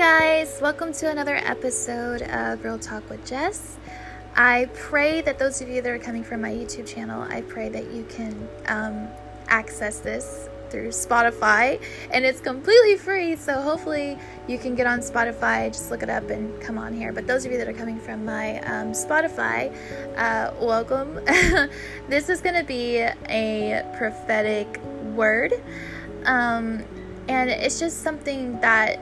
guys, welcome to another episode of Real Talk with Jess. I pray that those of you that are coming from my YouTube channel, I pray that you can um, access this through Spotify and it's completely free. So hopefully you can get on Spotify, just look it up and come on here. But those of you that are coming from my um, Spotify, uh, welcome. this is going to be a prophetic word. Um, and it's just something that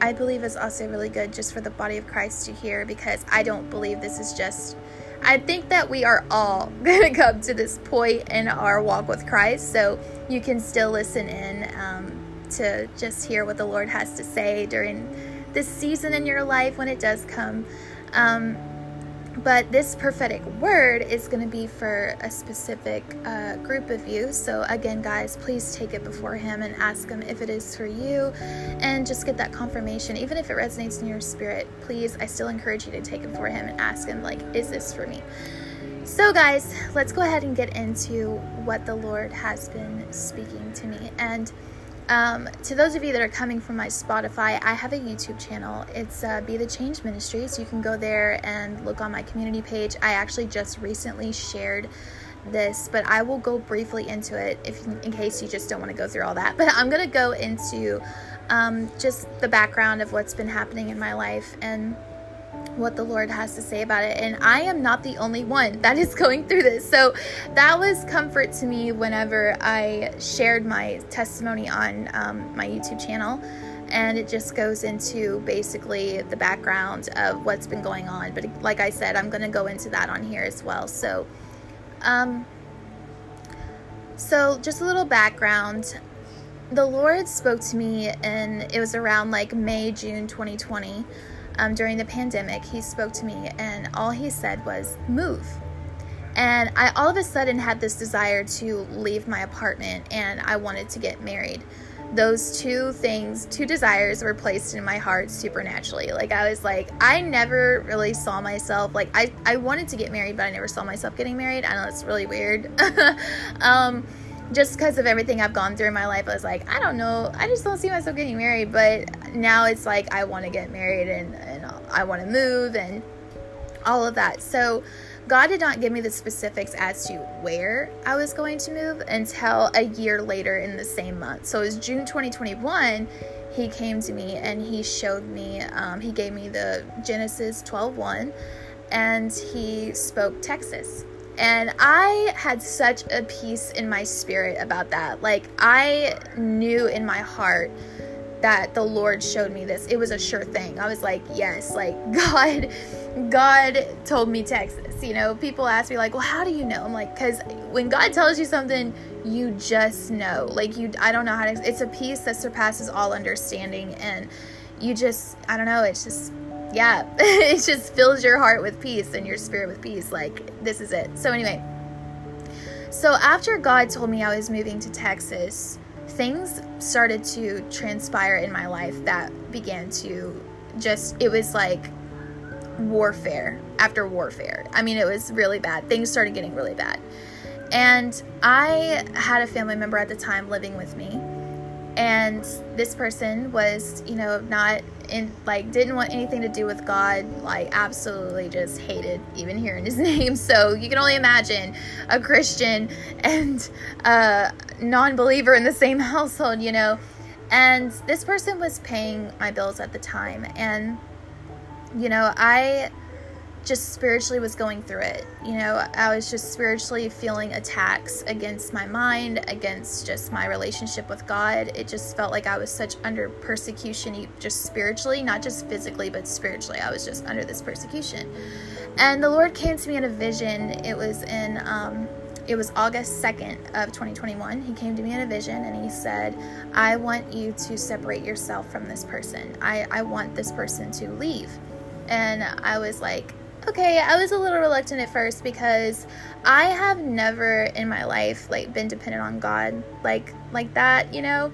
I believe is also really good just for the body of Christ to hear because I don't believe this is just. I think that we are all going to come to this point in our walk with Christ, so you can still listen in um, to just hear what the Lord has to say during this season in your life when it does come. Um, but this prophetic word is going to be for a specific uh, group of you. So, again, guys, please take it before Him and ask Him if it is for you and just get that confirmation. Even if it resonates in your spirit, please, I still encourage you to take it before Him and ask Him, like, is this for me? So, guys, let's go ahead and get into what the Lord has been speaking to me. And um, to those of you that are coming from my Spotify, I have a YouTube channel. It's uh, Be the Change Ministry, so you can go there and look on my community page. I actually just recently shared this, but I will go briefly into it if in case you just don't want to go through all that. But I'm going to go into um, just the background of what's been happening in my life and what the Lord has to say about it. And I am not the only one that is going through this. So that was comfort to me whenever I shared my testimony on um, my YouTube channel. And it just goes into basically the background of what's been going on. But like I said, I'm going to go into that on here as well. So, um, so just a little background. The Lord spoke to me, and it was around like May, June 2020 um, during the pandemic, he spoke to me and all he said was, move. And I all of a sudden had this desire to leave my apartment and I wanted to get married. Those two things, two desires were placed in my heart supernaturally. Like I was like, I never really saw myself like I, I wanted to get married, but I never saw myself getting married. I know it's really weird. um, just because of everything I've gone through in my life, I was like, I don't know, I just don't see myself getting married. But now it's like I want to get married and, and I want to move and all of that. So God did not give me the specifics as to where I was going to move until a year later in the same month. So it was June 2021. He came to me and he showed me, um, he gave me the Genesis 12:1, and he spoke Texas. And I had such a peace in my spirit about that. Like, I knew in my heart that the Lord showed me this. It was a sure thing. I was like, yes, like God, God told me Texas. You know, people ask me, like, well, how do you know? I'm like, because when God tells you something, you just know. Like, you, I don't know how to, it's a peace that surpasses all understanding. And you just, I don't know, it's just, yeah, it just fills your heart with peace and your spirit with peace. Like, this is it. So, anyway, so after God told me I was moving to Texas, things started to transpire in my life that began to just, it was like warfare after warfare. I mean, it was really bad. Things started getting really bad. And I had a family member at the time living with me and this person was you know not in like didn't want anything to do with god like absolutely just hated even hearing his name. So you can only imagine a christian and a non-believer in the same household you know? And this person was paying my bills at the time. And you know i just spiritually was going through it. You know, I was just spiritually feeling attacks against my mind, against just my relationship with God. It just felt like I was such under persecution, just spiritually, not just physically, but spiritually. I was just under this persecution. And the Lord came to me in a vision. It was in, um, it was August 2nd of 2021. He came to me in a vision and he said, I want you to separate yourself from this person. I, I want this person to leave. And I was like, okay, I was a little reluctant at first because I have never in my life like been dependent on God like like that, you know.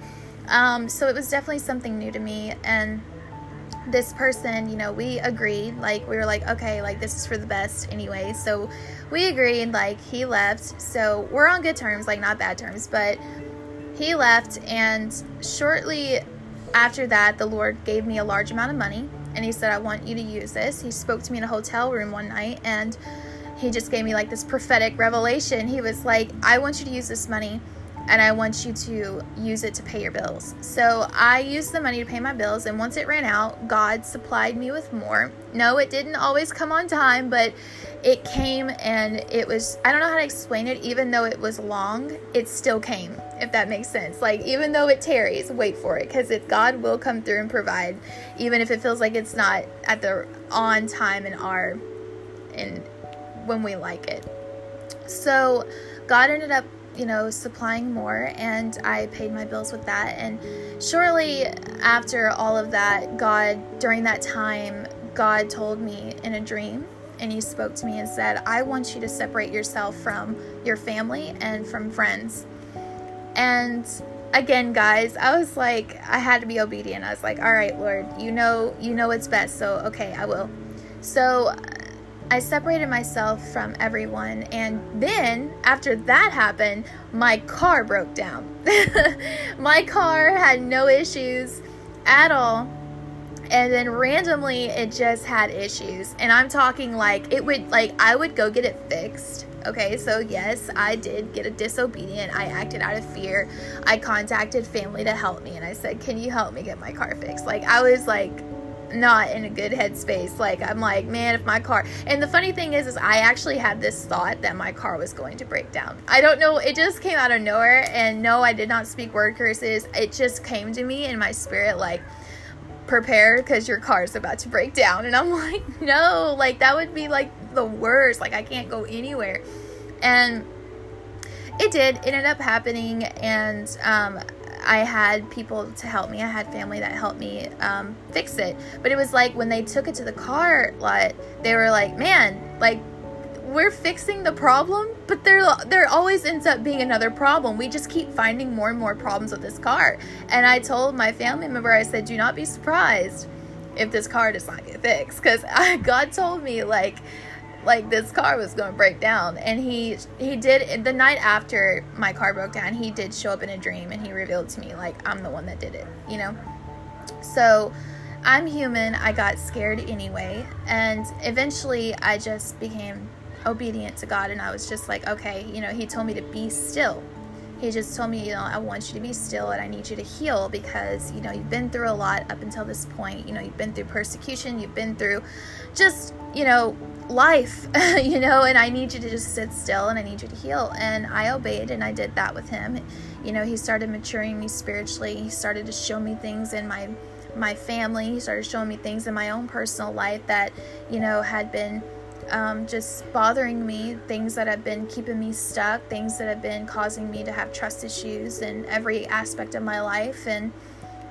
Um, so it was definitely something new to me and this person, you know, we agreed like we were like, okay, like this is for the best anyway. So we agreed like he left. So we're on good terms, like not bad terms, but he left and shortly after that, the Lord gave me a large amount of money and He said, I want you to use this. He spoke to me in a hotel room one night and He just gave me like this prophetic revelation. He was like, I want you to use this money and I want you to use it to pay your bills. So I used the money to pay my bills, and once it ran out, God supplied me with more. No, it didn't always come on time, but it came and it was, I don't know how to explain it, even though it was long, it still came, if that makes sense. Like, even though it tarries, wait for it, because God will come through and provide, even if it feels like it's not at the on time and our, and when we like it. So, God ended up you know, supplying more, and I paid my bills with that. And shortly after all of that, God, during that time, God told me in a dream, and He spoke to me and said, I want you to separate yourself from your family and from friends. And again, guys, I was like, I had to be obedient. I was like, all right, Lord, you know, you know what's best, so okay, I will. So I separated myself from everyone, and then after that happened, my car broke down. my car had no issues at all, and then randomly it just had issues. And I'm talking like it would, like, I would go get it fixed. Okay, so yes, I did get a disobedient. I acted out of fear. I contacted family to help me, and I said, Can you help me get my car fixed? Like, I was like, not in a good headspace. Like I'm like, man, if my car and the funny thing is is I actually had this thought that my car was going to break down. I don't know, it just came out of nowhere and no, I did not speak word curses. It just came to me in my spirit like prepare because your car's about to break down and I'm like, no, like that would be like the worst. Like I can't go anywhere. And it did. It ended up happening and um I had people to help me. I had family that helped me um, fix it. But it was like when they took it to the car lot, they were like, "Man, like we're fixing the problem, but there there always ends up being another problem. We just keep finding more and more problems with this car." And I told my family member, I said, "Do not be surprised if this car does not get fixed, because God told me like." Like this car was going to break down. And he he did the night after my car broke down he did show up in a dream and he revealed to me like i'm the one that did it you know? So i'm human. I got scared anyway. And eventually i just became obedient to god and i was just like okay you know he told me to be still he just told me, you know, I want you to be still and I need you to heal because, you know, you've been through a lot up until this point. You know, you've been through persecution, you've been through just, you know, life, you know, and I need you to just sit still and I need you to heal. And I obeyed and I did that with him. You know, he started maturing me spiritually. He started to show me things in my my family. He started showing me things in my own personal life that, you know, had been um, just bothering me, things that have been keeping me stuck, things that have been causing me to have trust issues in every aspect of my life. And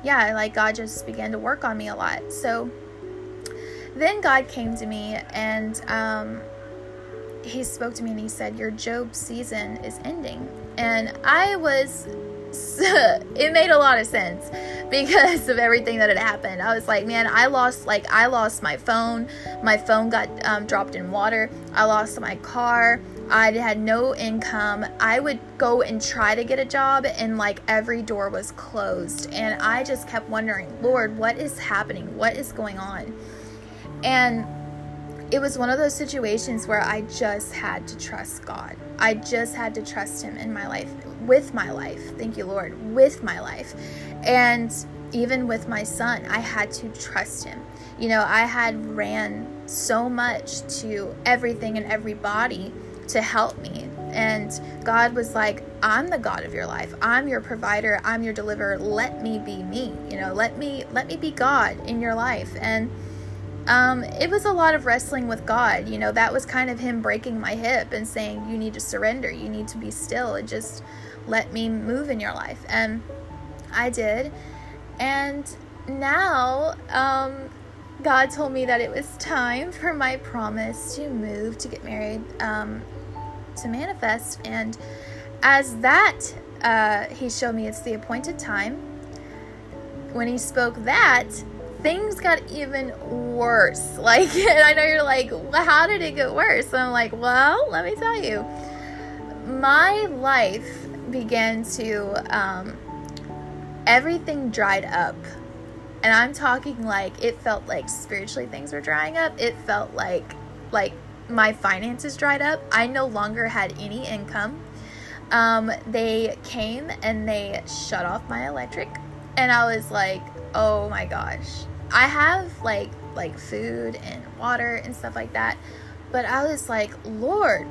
yeah, like God just began to work on me a lot. So then God came to me and um, he spoke to me and he said, Your Job season is ending. And I was, it made a lot of sense because of everything that had happened. I was like, man, I lost, like, I lost my phone. My phone got um, dropped in water. I lost my car. I had no income. I would go and try to get a job, and like every door was closed. And I just kept wondering, Lord, what is happening? What is going on? And it was one of those situations where I just had to trust God. I just had to trust Him in my life, with my life. Thank you, Lord, with my life. And even with my son, I had to trust Him. You know, I had ran so much to everything and everybody to help me. And God was like, I'm the God of your life. I'm your provider. I'm your deliverer. Let me be me. You know, let me let me be God in your life. And um, it was a lot of wrestling with God. You know, that was kind of Him breaking my hip and saying, You need to surrender. You need to be still and just let me move in your life. And I did. And now, um, God told me that it was time for my promise to move, to get married, um, to manifest. And as that, uh, He showed me it's the appointed time. When He spoke that, things got even worse. Like, and I know you're like, well, how did it get worse? And I'm like, well, let me tell you. My life began to, um, everything dried up And I'm talking like it felt like spiritually things were drying up. It felt like like my finances dried up. I no longer had any income. Um, they came and they shut off my electric, and I was like, oh my gosh. I have like like food and water and stuff like that, but I was like, Lord,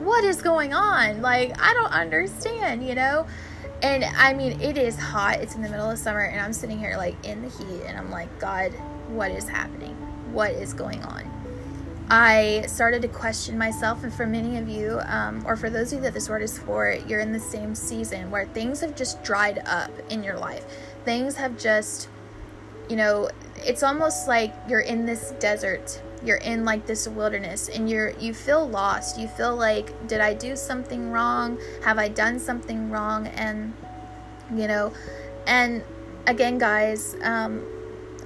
what is going on? Like I don't understand, you know. And I mean, it is hot. It's in the middle of summer, and I'm sitting here like in the heat, and I'm like, God, what is happening? What is going on? I started to question myself, and for many of you, um, or for those of you that this word is for, you're in the same season where things have just dried up in your life. Things have just, you know, it's almost like you're in this desert you're in like this wilderness and you're you feel lost. You feel like did i do something wrong? Have i done something wrong? And you know and again guys um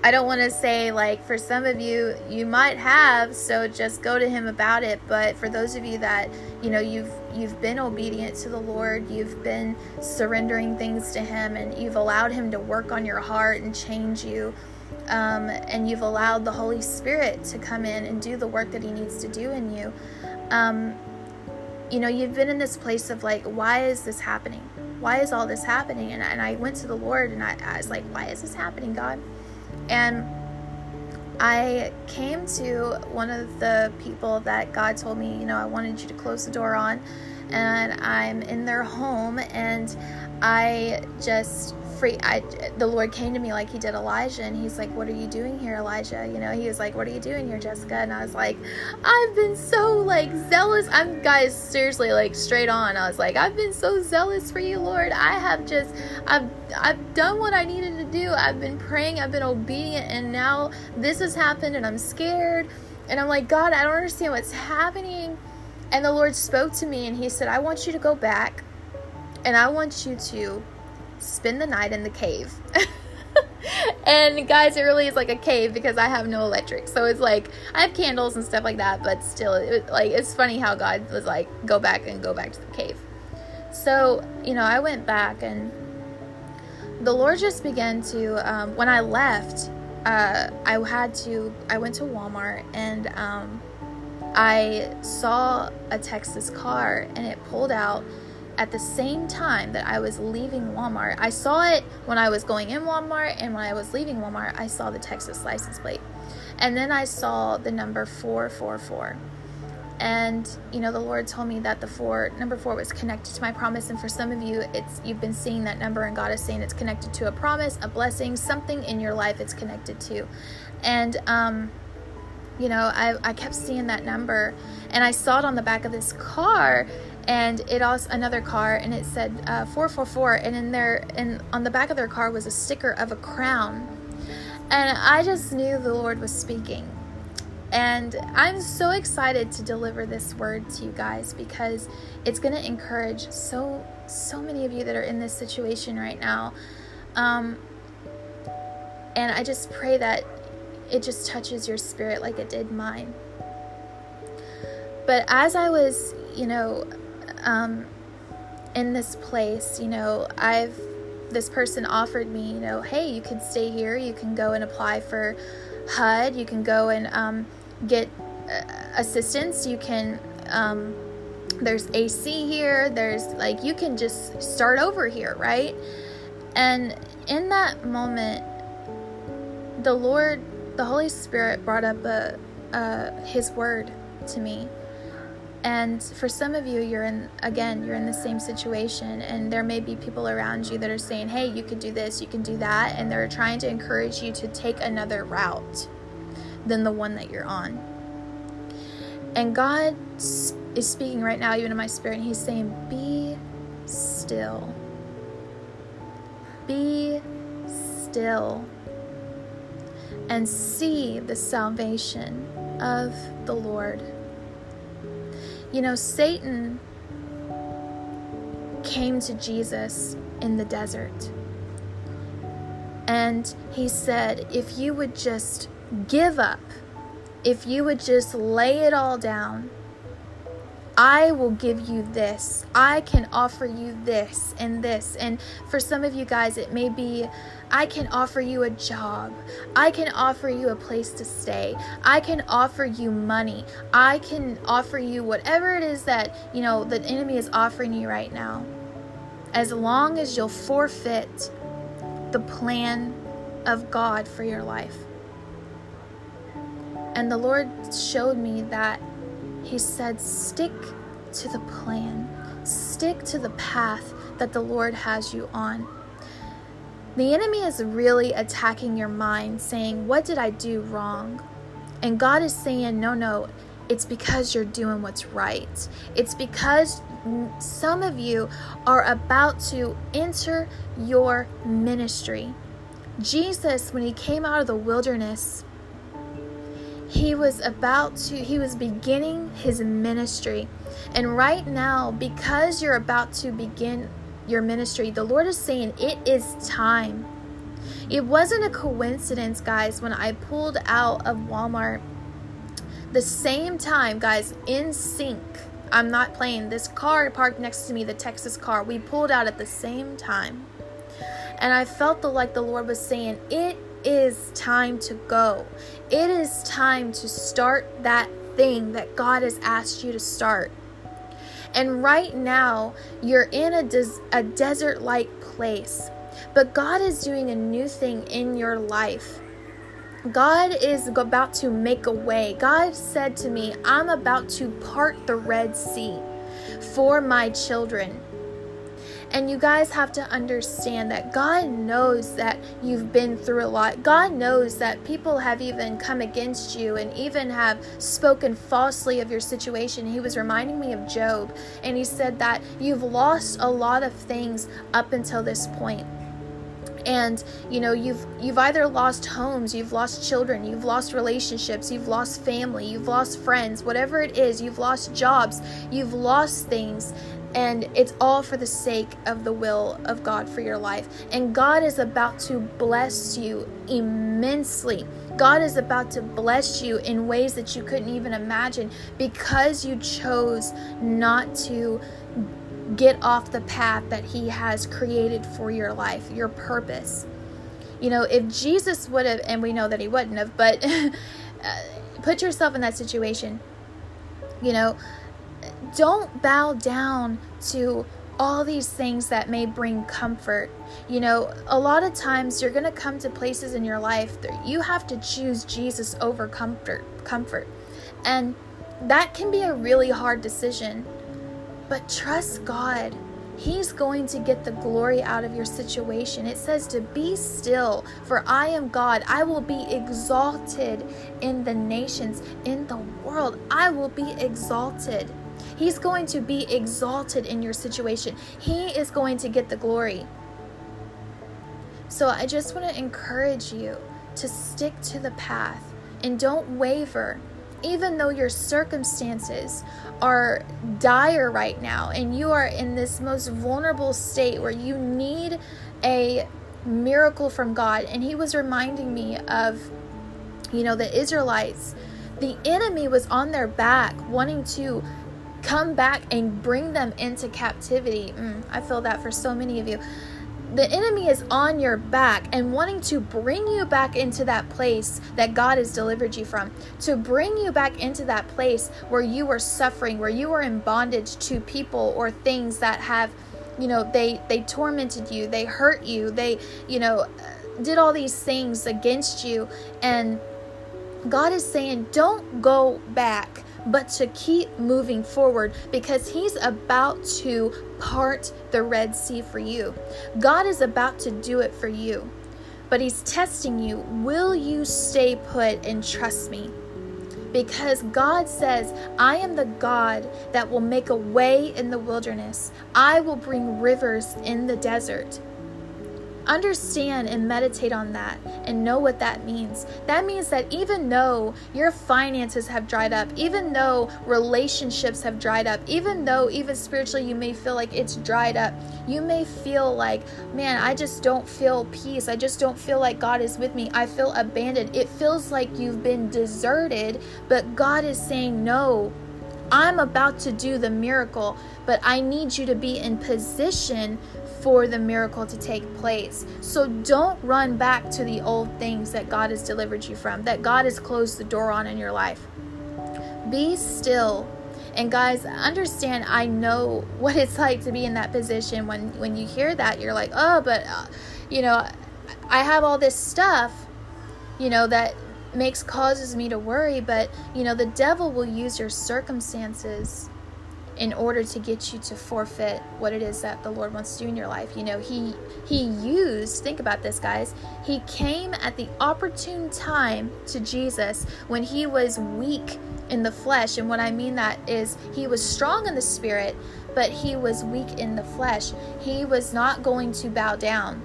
i don't want to say like for some of you you might have so just go to him about it. But for those of you that you know you've you've been obedient to the lord you've been surrendering things to him and you've allowed him to work on your heart and change you um, and you've allowed the Holy Spirit to come in and do the work that He needs to do in you, um, you know, you've been in this place of like, why is this happening? Why is all this happening? And, and I went to the Lord and I, I was like, why is this happening, God? And I came to one of the people that God told me, you know, I wanted you to close the door on. And I'm in their home and I just free I the Lord came to me like he did Elijah and he's like what are you doing here Elijah? You know he was like what are you doing here Jessica? And I was like I've been so like zealous. I'm guys seriously like straight on I was like I've been so zealous for you Lord. I have just I've I've done what I needed to do. I've been praying. I've been obedient and now this has happened and I'm scared. And I'm like God I don't understand what's happening. And the Lord spoke to me and he said I want you to go back and I want you to spend the night in the cave. and guys, it really is like a cave because I have no electric. So it's like I have candles and stuff like that, but still, it, like it's funny how God was like, go back and go back to the cave. So you know, I went back and the Lord just began to. Um, when I left, uh, I had to. I went to Walmart and um, I saw a Texas car and it pulled out at the same time that I was leaving Walmart. I saw it when I was going in Walmart, and when I was leaving Walmart, I saw the Texas license plate. And then I saw the number 444. And you know, the Lord told me that the four number four was connected to my promise. And for some of you, it's you've been seeing that number, and God is saying it's connected to a promise, a blessing, something in your life it's connected to. And um, you know, I, I kept seeing that number and I saw it on the back of this car and it also another car and it said uh, 444 and in there and on the back of their car was a sticker of a crown. And i just knew the lord was speaking. And i'm so excited to deliver this word to you guys because it's going to encourage so so many of you that are in this situation right now. Um, and i just pray that it just touches your spirit like it did mine. But as i was you know um, in this place, you know, I've this person offered me, you know, hey, you can stay here, you can go and apply for HUD, you can go and um, get uh, assistance, you can. Um, there's AC here. There's like you can just start over here, right? And in that moment, the Lord, the Holy Spirit brought up a, a His word to me and for some of you, you're in, again, you're in the same situation, and there may be people around you that are saying, hey, you could do this, you can do that, and they're trying to encourage you to take another route than the one that you're on. And God is speaking right now, even in my spirit, and He's saying, be still. Be still and see the salvation of the Lord. You know, Satan came to Jesus in the desert. And he said, if you would just give up, if you would just lay it all down, I will give you this. I can offer you this and this. And for some of you guys, it may be I can offer you a job. I can offer you a place to stay. I can offer you money. I can offer you whatever it is that, you know, the enemy is offering you right now. As long as you'll forfeit the plan of God for your life. And the Lord showed me that He said, stick to the plan, stick to the path that the Lord has you on. The enemy is really attacking your mind, saying, What did I do wrong? And God is saying, No, no, it's because you're doing what's right. It's because some of you are about to enter your ministry. Jesus, when he came out of the wilderness, he was about to, he was beginning his ministry. And right now, because you're about to begin your ministry, the Lord is saying it is time. It wasn't a coincidence, guys, when I pulled out of Walmart the same time, guys, in sync. I'm not playing. This car parked next to me, the Texas car, we pulled out at the same time. And I felt the, like the Lord was saying, It is time to go. It is time to start that thing that God has asked you to start. And right now, you're in a, des- a desert like place. But God is doing a new thing in your life. God is about to make a way. God said to me, I'm about to part the Red Sea for my children. And you guys have to understand that God knows that you've been through a lot. God knows that people have even come against you and even have spoken falsely of your situation. He was reminding me of Job, and he said that you've lost a lot of things up until this point. and you know you've you've either lost homes you've lost children you've lost relationships you've lost family you've lost friends whatever it is you've lost jobs you've lost things and it's all for the sake of the will of God for your life. And God is about to bless you immensely. God is about to bless you in ways that you couldn't even imagine because you chose not to get off the path that He has created for your life, your purpose. You know, if Jesus would have, and we know that He wouldn't have, but uh, put yourself in that situation. You know, don't bow down to all these things that may bring comfort. You know, a lot of times you're going to come to places in your life that you have to choose Jesus over comfort, comfort. And that can be a really hard decision. But trust God. He's going to get the glory out of your situation. It says to be still, for I am God. I will be exalted in the nations, in the world. I will be exalted. He's going to be exalted in your situation. He is going to get the glory. So I just want to encourage you to stick to the path and don't waver. Even though your circumstances are dire right now and you are in this most vulnerable state where you need a miracle from God. And He was reminding me of, you know, the Israelites. The enemy was on their back wanting to come back and bring them into captivity. Mm, I feel that for so many of you. The enemy is on your back and wanting to bring you back into that place that God has delivered you from, to bring you back into that place where you were suffering, where you were in bondage to people or things that have, you know, they they tormented you, they hurt you, they, you know, did all these things against you and God is saying, don't go back but to keep moving forward because He's about to part the Red Sea for you. God is about to do it for you, but He's testing you. Will you stay put and trust me? Because God says, I am the God that will make a way in the wilderness. I will bring rivers in the desert. Understand and meditate on that and know what that means. That means that even though your finances have dried up, even though relationships have dried up, even though even spiritually you may feel like it's dried up, you may feel like, man, I just don't feel peace. I just don't feel like God is with me. I feel abandoned. It feels like you've been deserted, but God is saying, no, I'm about to do the miracle, but I need you to be in position for the miracle to take place. So don't run back to the old things that God has delivered you from, that God has closed the door on in your life. Be still. And guys, understand I know what it's like to be in that position when when you hear that you're like, "Oh, but uh, you know, I have all this stuff, you know, that makes causes me to worry, but you know, the devil will use your circumstances in order to get you to forfeit what it is that the Lord wants to do in your life. You know, he he used, think about this guys. He came at the opportune time to Jesus when he was weak in the flesh. And what I mean that is he was strong in the spirit, but he was weak in the flesh. He was not going to bow down.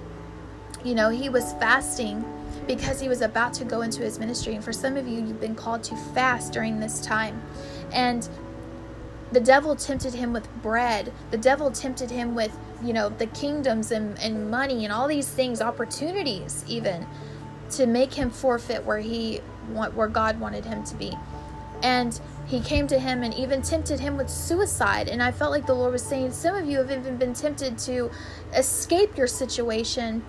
You know, he was fasting because he was about to go into his ministry. And for some of you, you've been called to fast during this time. And the devil tempted him with bread. The devil tempted him with, you know, the kingdoms and, and money and all these things, opportunities even, to make him forfeit where he where God wanted him to be. And he came to him and even tempted him with suicide. And I felt like the Lord was saying, some of you have even been tempted to escape your situation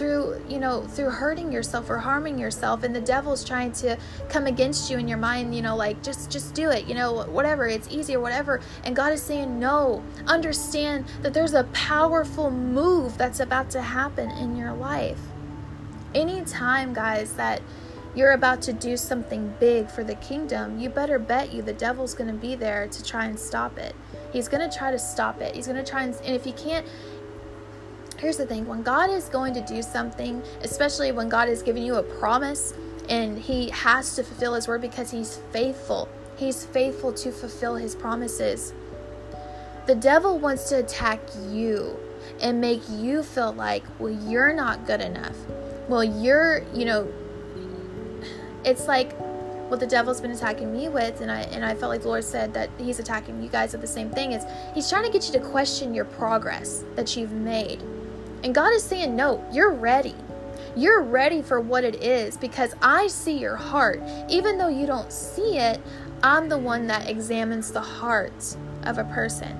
through you know through hurting yourself or harming yourself and the devil's trying to come against you in your mind you know like just just do it you know whatever it's easy or whatever and god is saying no understand that there's a powerful move that's about to happen in your life anytime guys that you're about to do something big for the kingdom, you better bet you the devil's going to be there to try and stop it. He's going to try to stop it. He's going to try and, and if he can't, here's the thing when God is going to do something, especially when God is giving you a promise and He has to fulfill His word because He's faithful, He's faithful to fulfill His promises. The devil wants to attack you and make you feel like, well, you're not good enough. Well, you're, you know, it's like what the devil's been attacking me with and I and I felt like the Lord said that he's attacking you guys with the same thing is he's trying to get you to question your progress that you've made. And God is saying, No, you're ready. You're ready for what it is because I see your heart. Even though you don't see it, I'm the one that examines the heart of a person.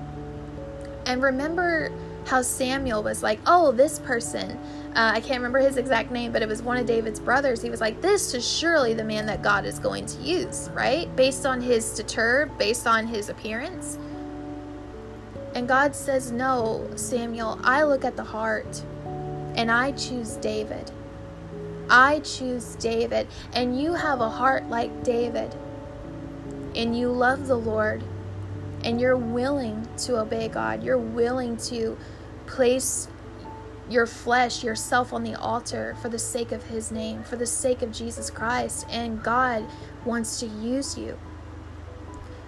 And remember how Samuel was like, Oh, this person. Uh, I can't remember his exact name, but it was one of David's brothers. He was like, This is surely the man that God is going to use, right? Based on his stature, based on his appearance. And God says, No, Samuel, I look at the heart and I choose David. I choose David. And you have a heart like David. And you love the Lord. And you're willing to obey God. You're willing to place your flesh, yourself on the altar for the sake of His name, for the sake of Jesus Christ. And God wants to use you.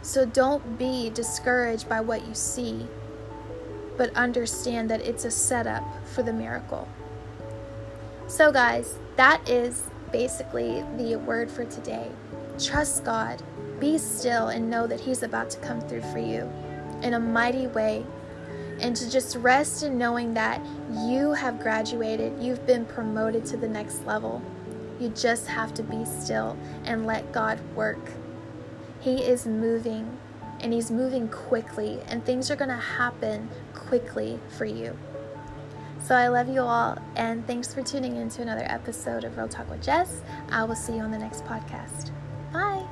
So don't be discouraged by what you see, but understand that it's a setup for the miracle. So, guys, that is basically the word for today. Trust God, be still, and know that He's about to come through for you in a mighty way. And to just rest in knowing that you have graduated, you've been promoted to the next level. You just have to be still and let God work. He is moving and He's moving quickly, and things are going to happen quickly for you. So I love you all, and thanks for tuning in to another episode of Real Talk with Jess. I will see you on the next podcast. Bye.